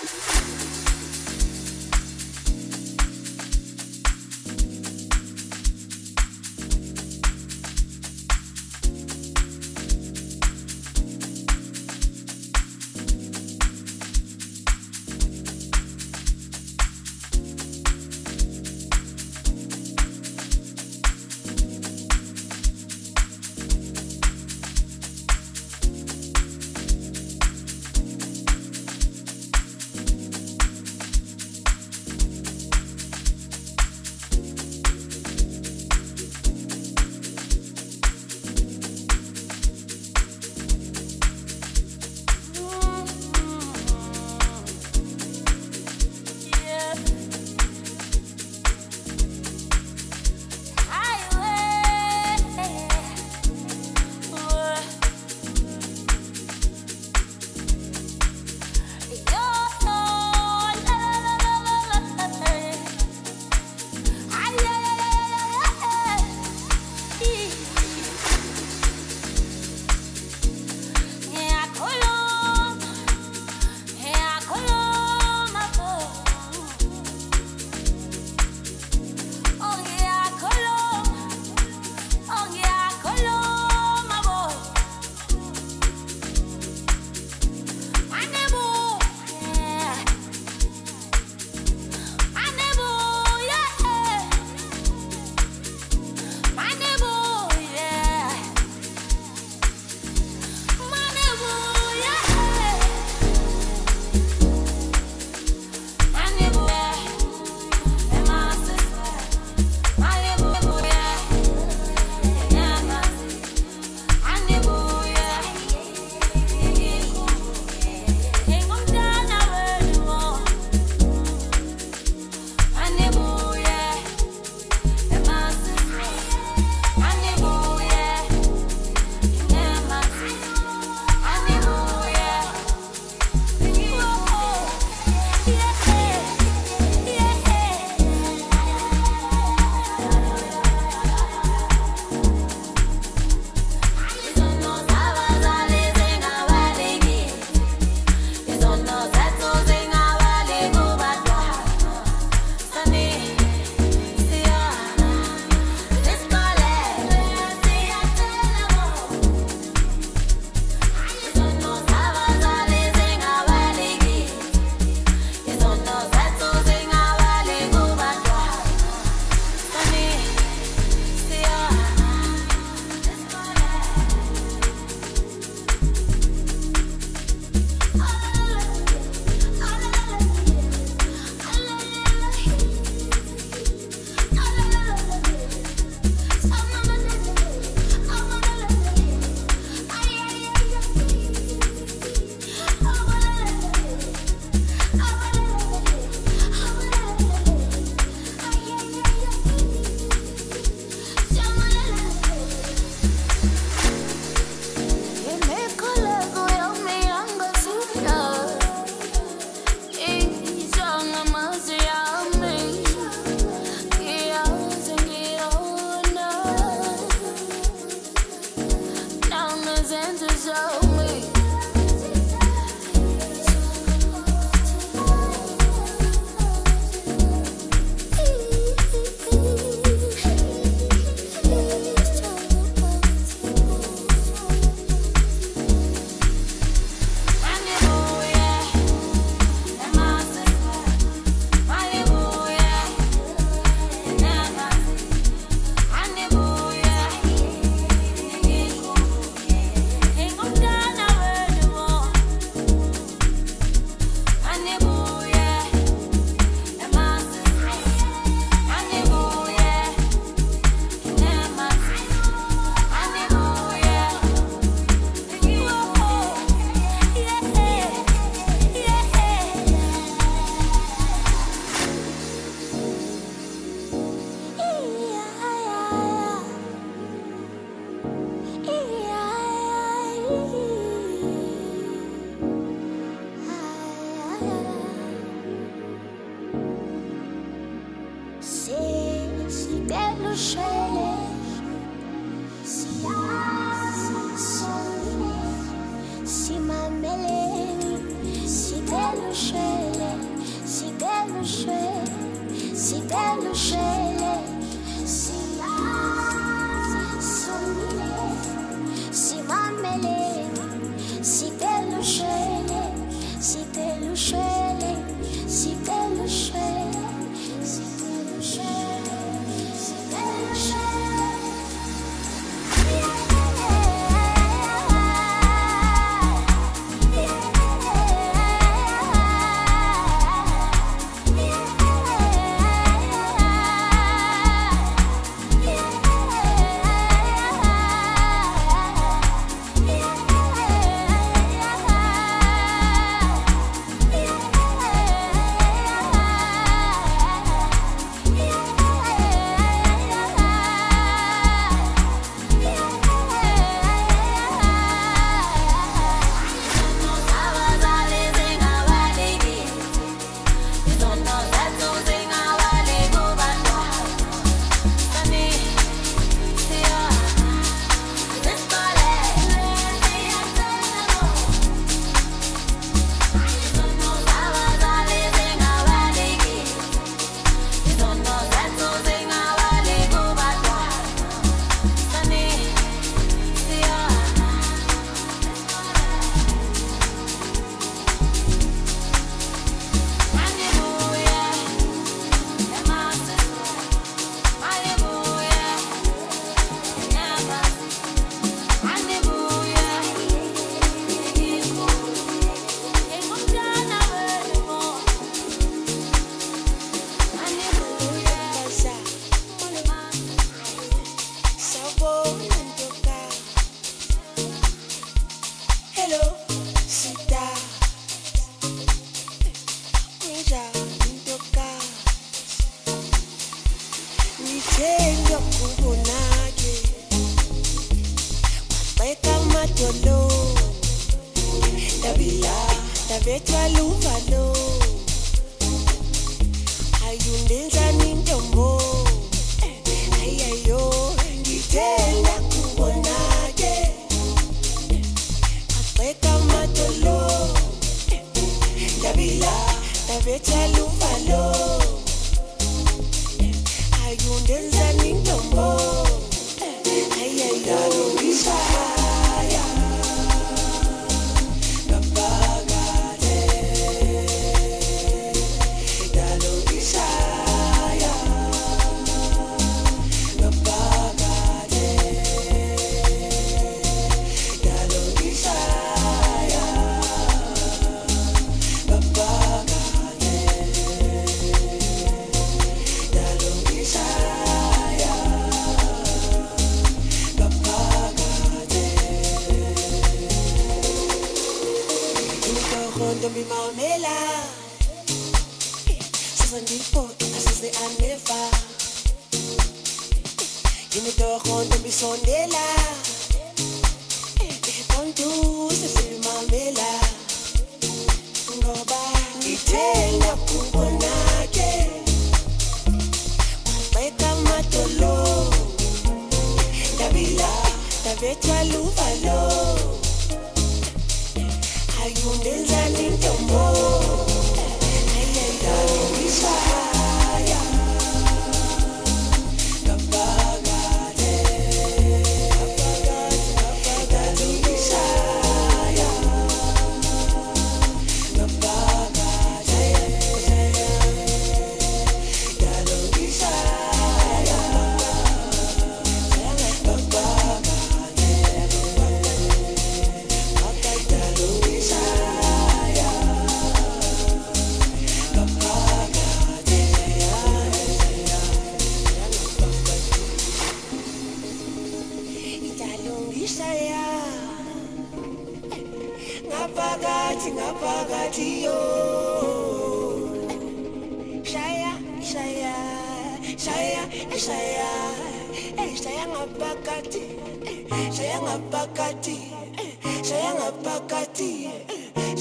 Show me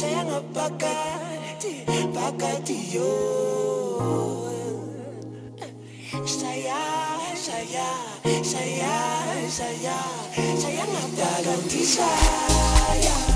senga pakati, pakati yo. Shaya shaya shaya shaya shaya ngaphakathi shaya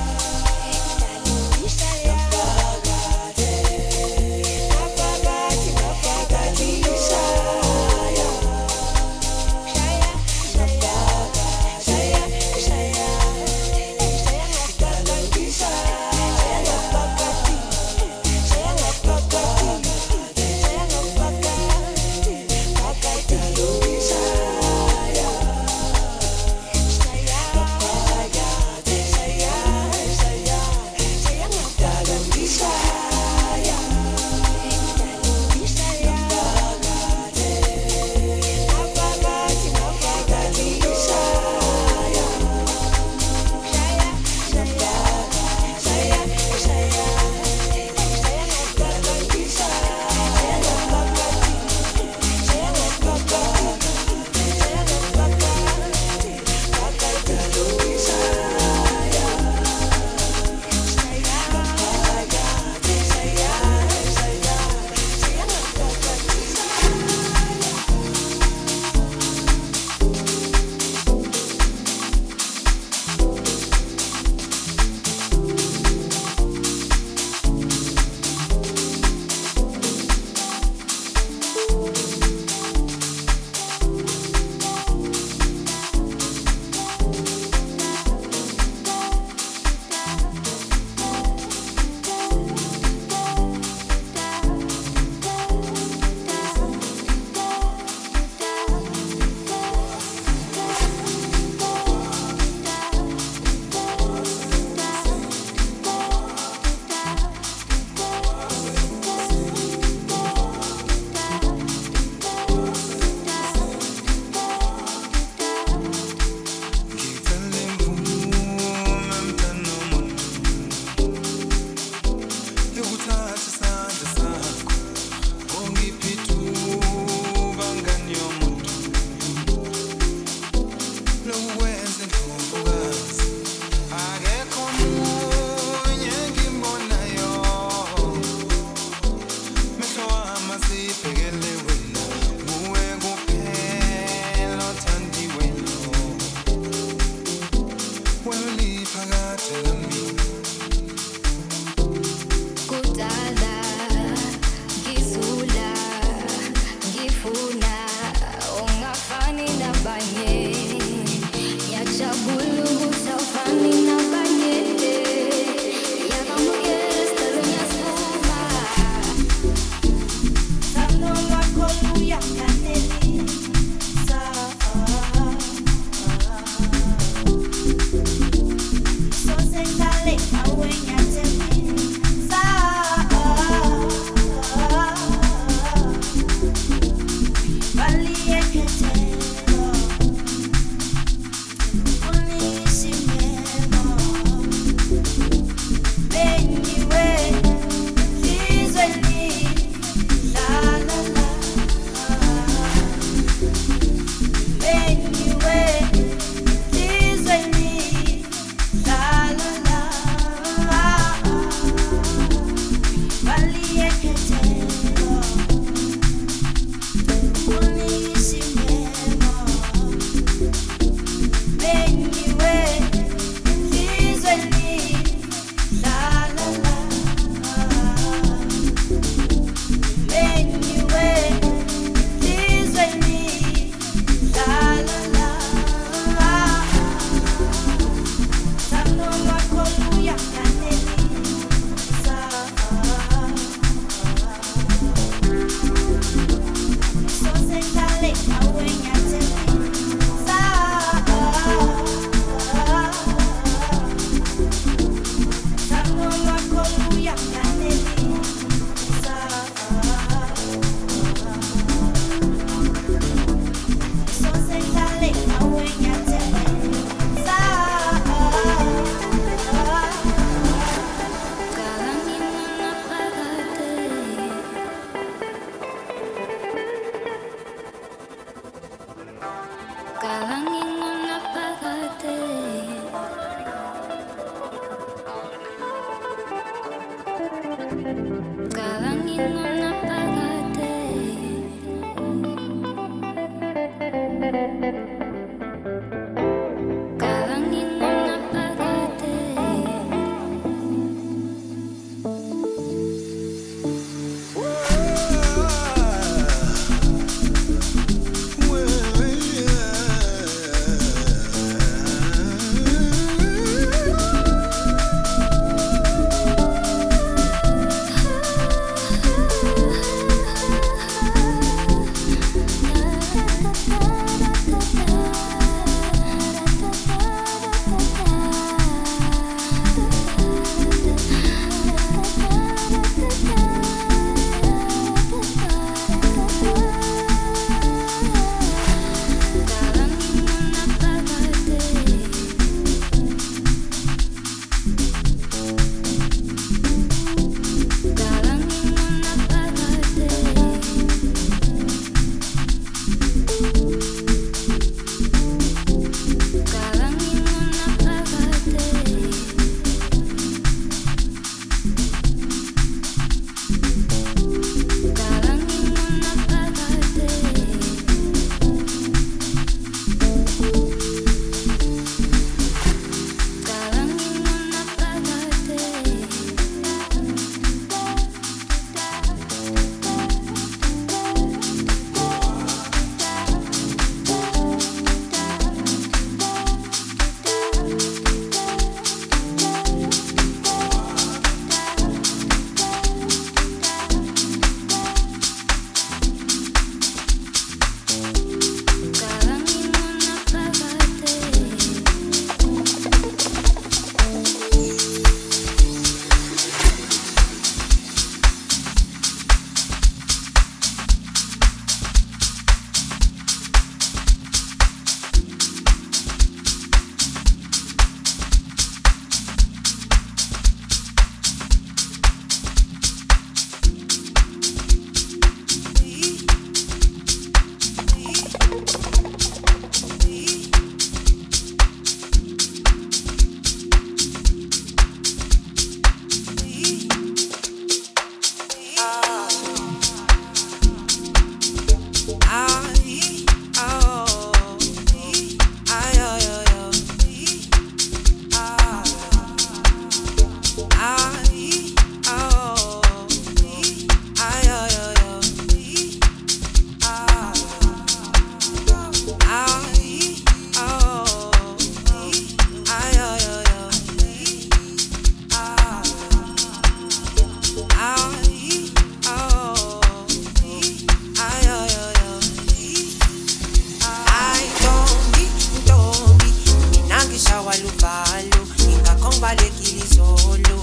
ngalo ingakho ngibalekile izolo.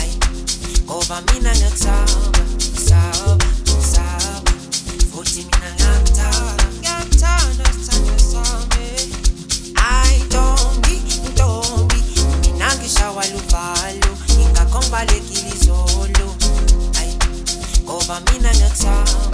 Ayi ngoba mina ngiyakusaba saba saba futhi mina ngiyakuthanda ngiyakuthanda sithanda sami. Ayi ntombi ntombi mina ngishawa luvalo ingakho ngibalekile izolo. Ayi ngoba mina ngiyakusaba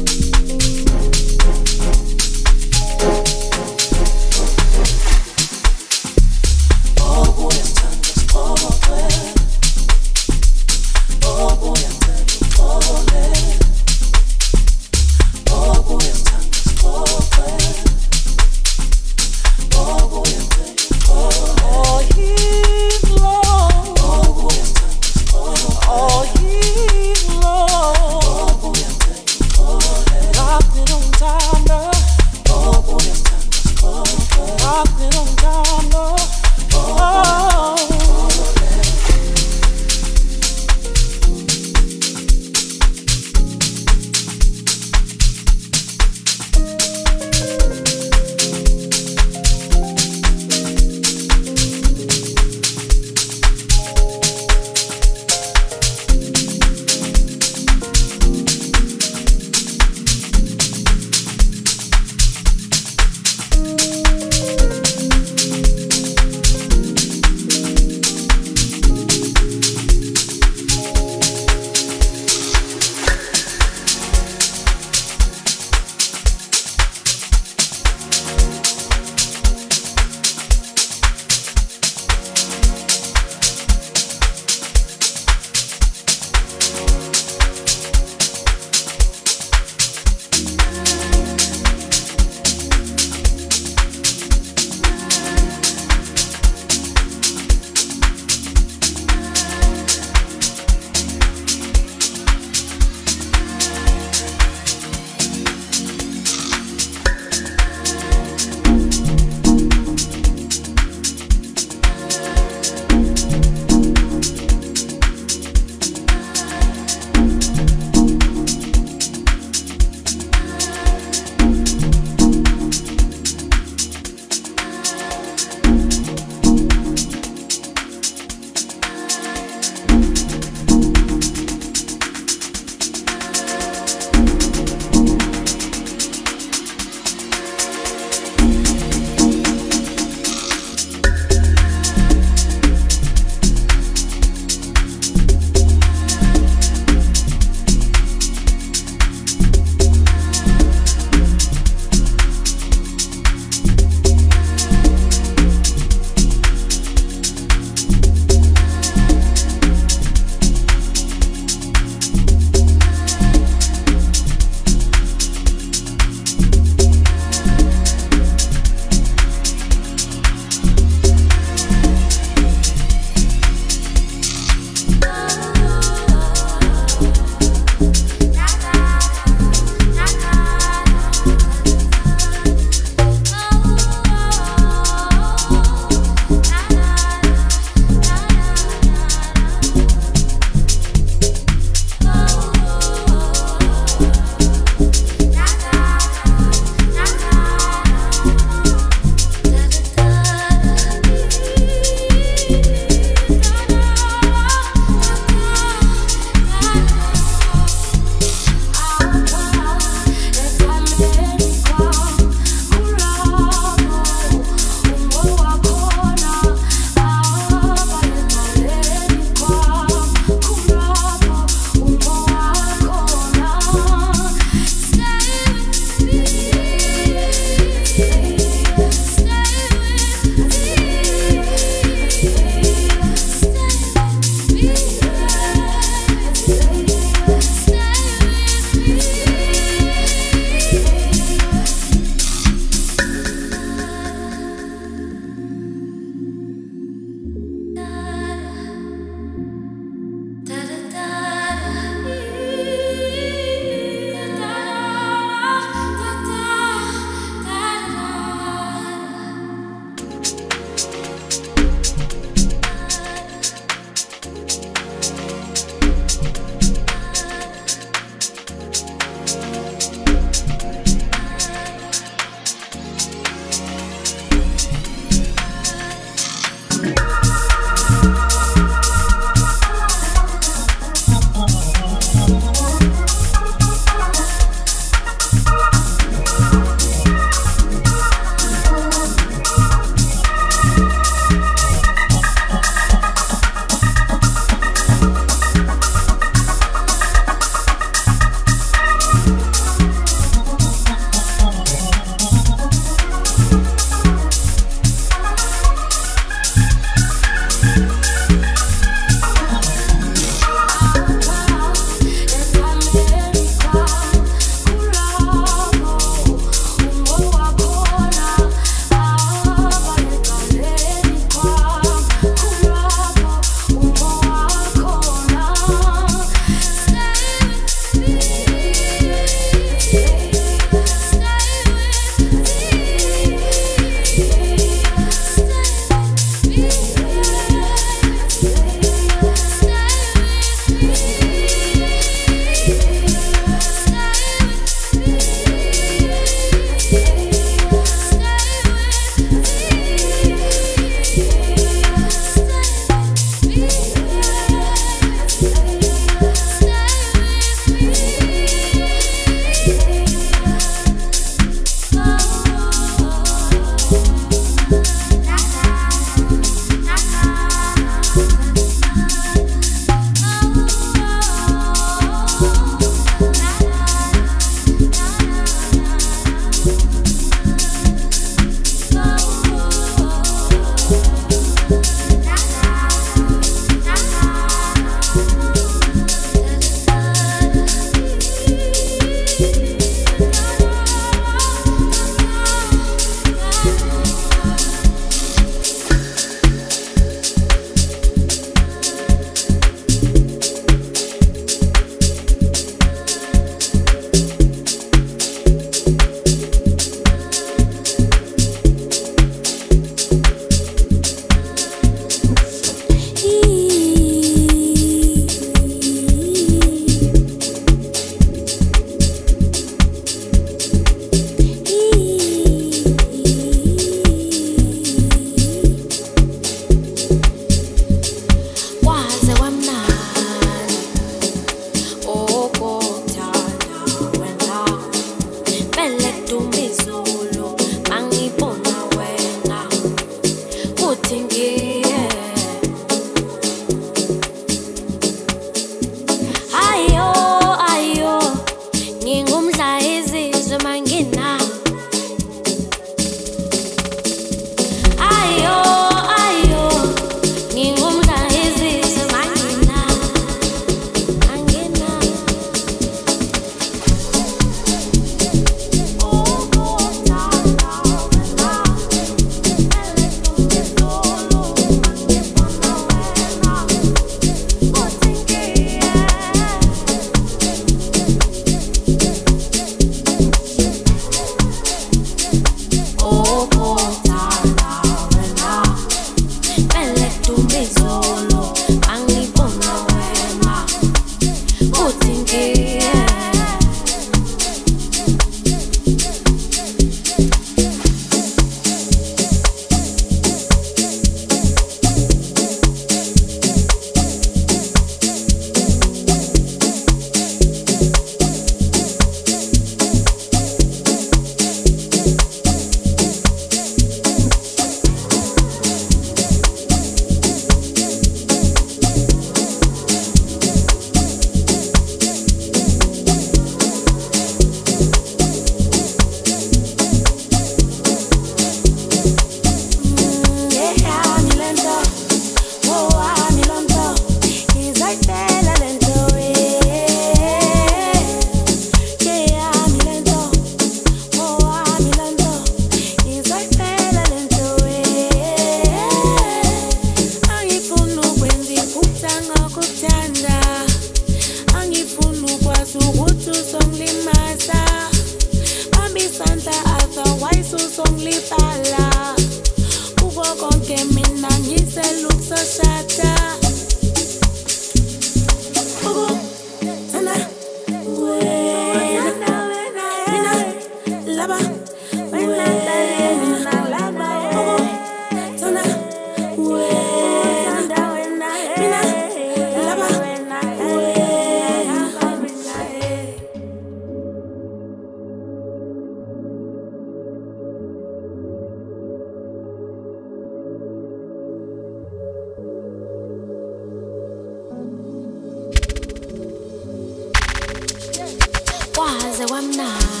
waze wamnayo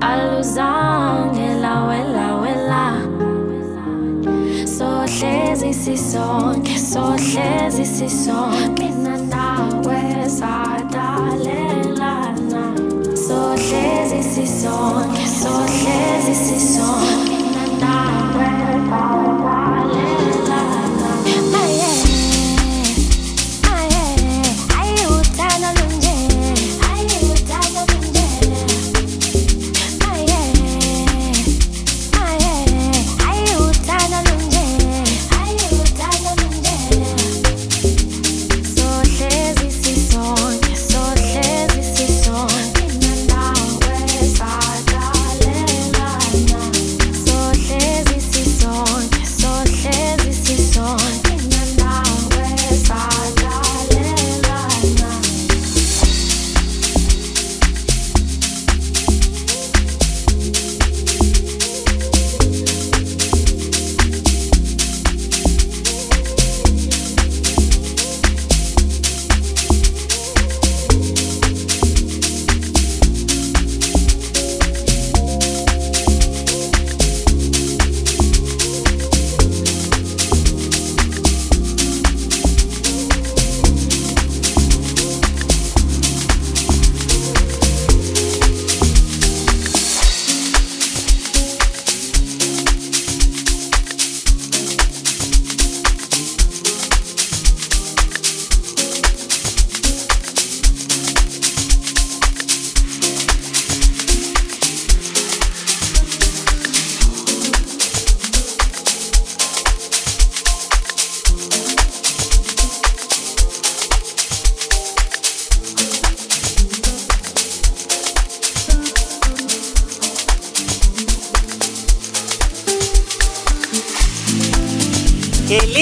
aluzange la wela. Wela so sohlezi sisonke sohlezi sisonke. Mina nawe sadalelana. Sohlezi sisonke sohlezi sisonke. Mina nawe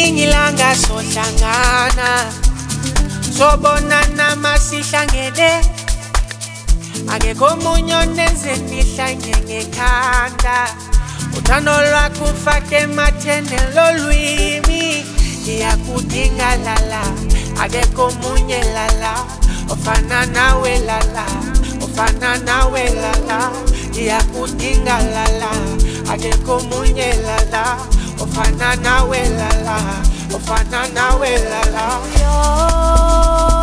ngelinye ilanga sohlangana sobonana masihlangene akekho omunye onenze nihlanye ngekhanda. Uthando lwakho ufake emathene lolwimi. Ngiyakudinga lala akekho omunye lala. Ofana nawe lala ofana nawe lala. Ngiyakudinga lala akekho omunye lala ofana nawe lala ofana nawe la. Ngathi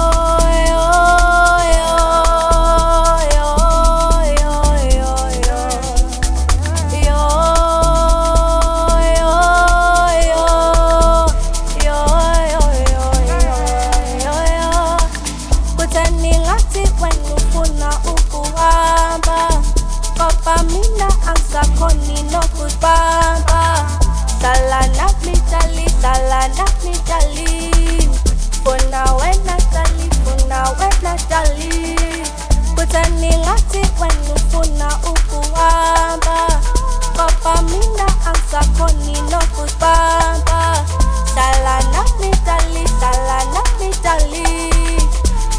mina angisakhoni nokubamba Dala nami dali, dala nami dali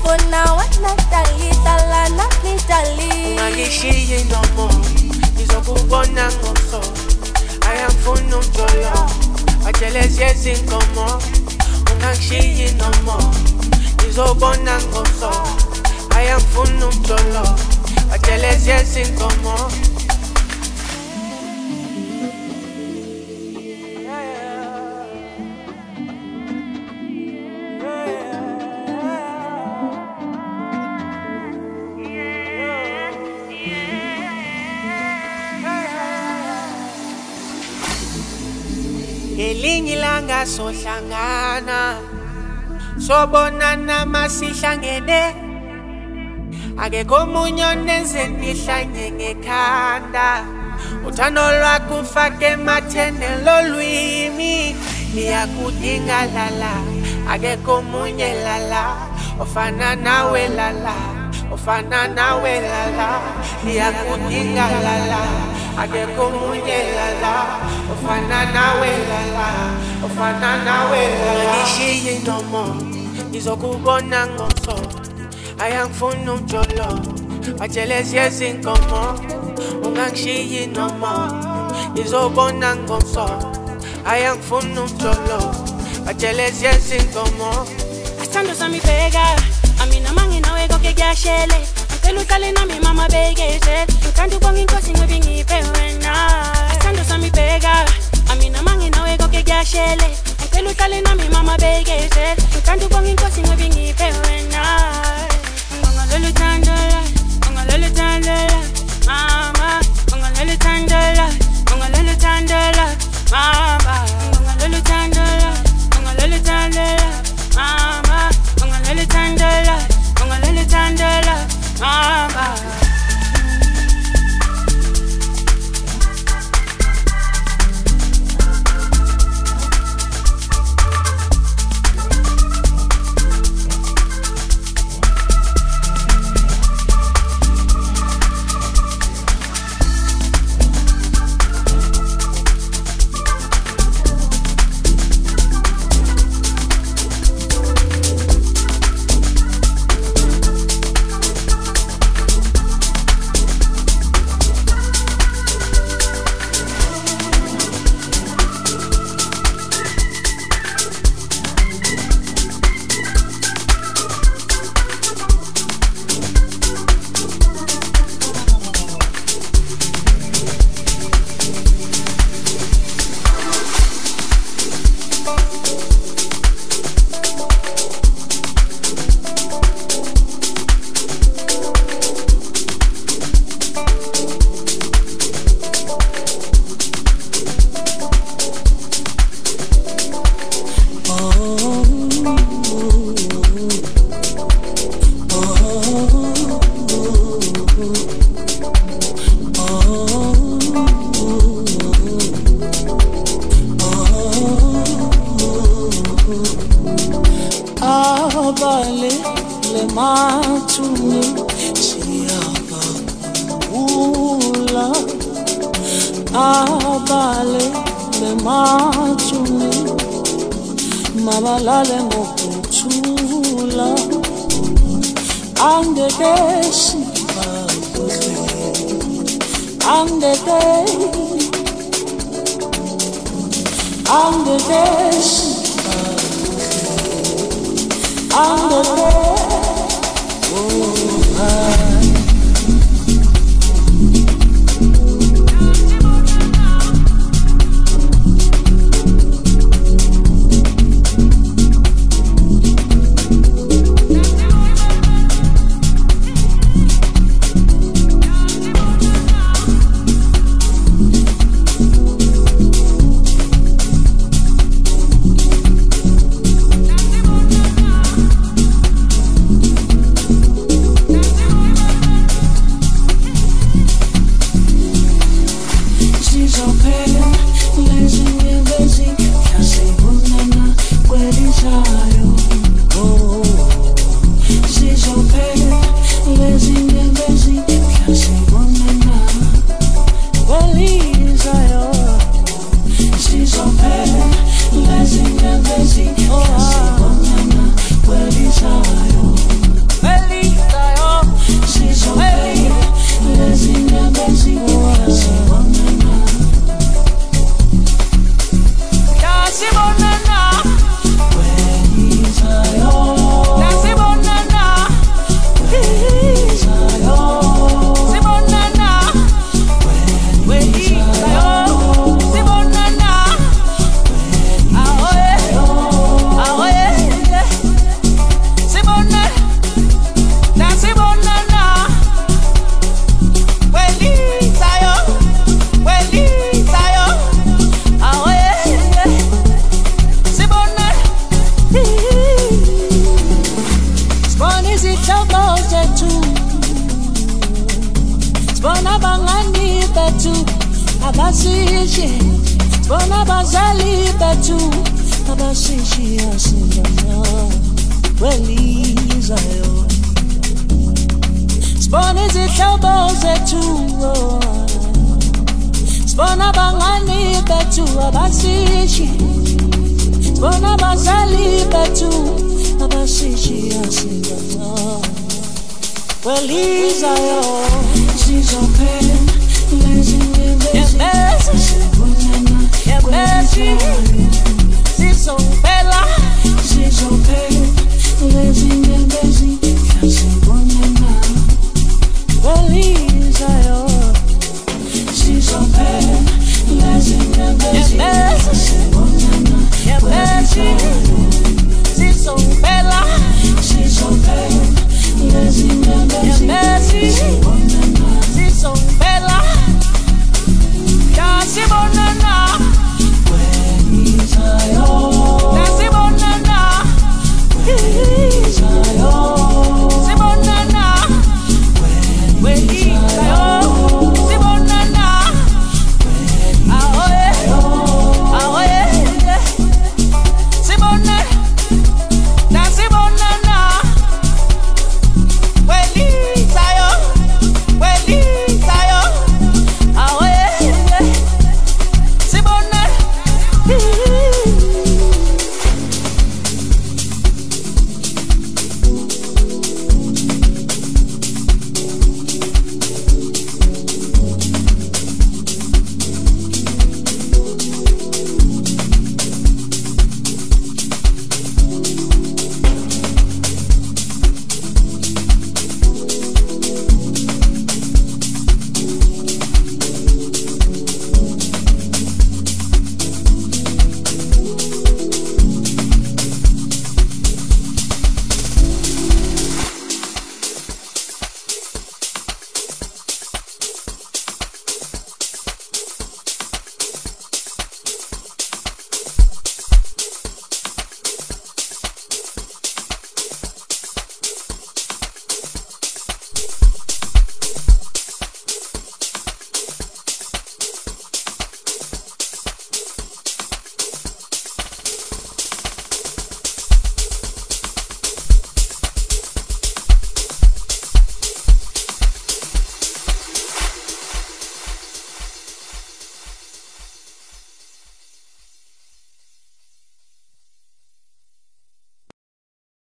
Funa wena dali, dala nami dali ungangishiyi nomo ngizokubona ngomso ayamfuna umjolo ajelezi yezinkomo ungangishiyi nomo ngizobona ngomso ayamfuna umjolo ajelezi yezinkomo ngelinye ilanga sohlangana sobonana masihlangene akekho omunye onenze nihlanye ngekhanda. Uthando lwakho ufake emathene lolwimi. Ngiyakudinga lala. Akekho omunye lala. Ofana nawe lala. Ofana nawe lala. Ngiyakudinga lala ageko munye lala ofana nawe lala ofana nawe ngishiye noma ngizokubona ngoso ayangifuni umjolo bajelezi yezinkomo ungangishiyi noma ngizobona ngoso ayangifuni umjolo bajelezi yezinkomo asithando samibheka amina manginawe konke Pelu calling on me mama begging shit. Kandi bongi kosi ngibingi pewena. Asando sami pega. Amina mangi nawe goke gyashele. Pelu calling on me mama begging shit. Kandi bongi kosi ngibingi pewena. Ngalolu tandola. Ngalolu tandola. Mama. Ngalolu tandola. Ngalolu tandola. Mama. legend em the zinc, can't say good nana, where is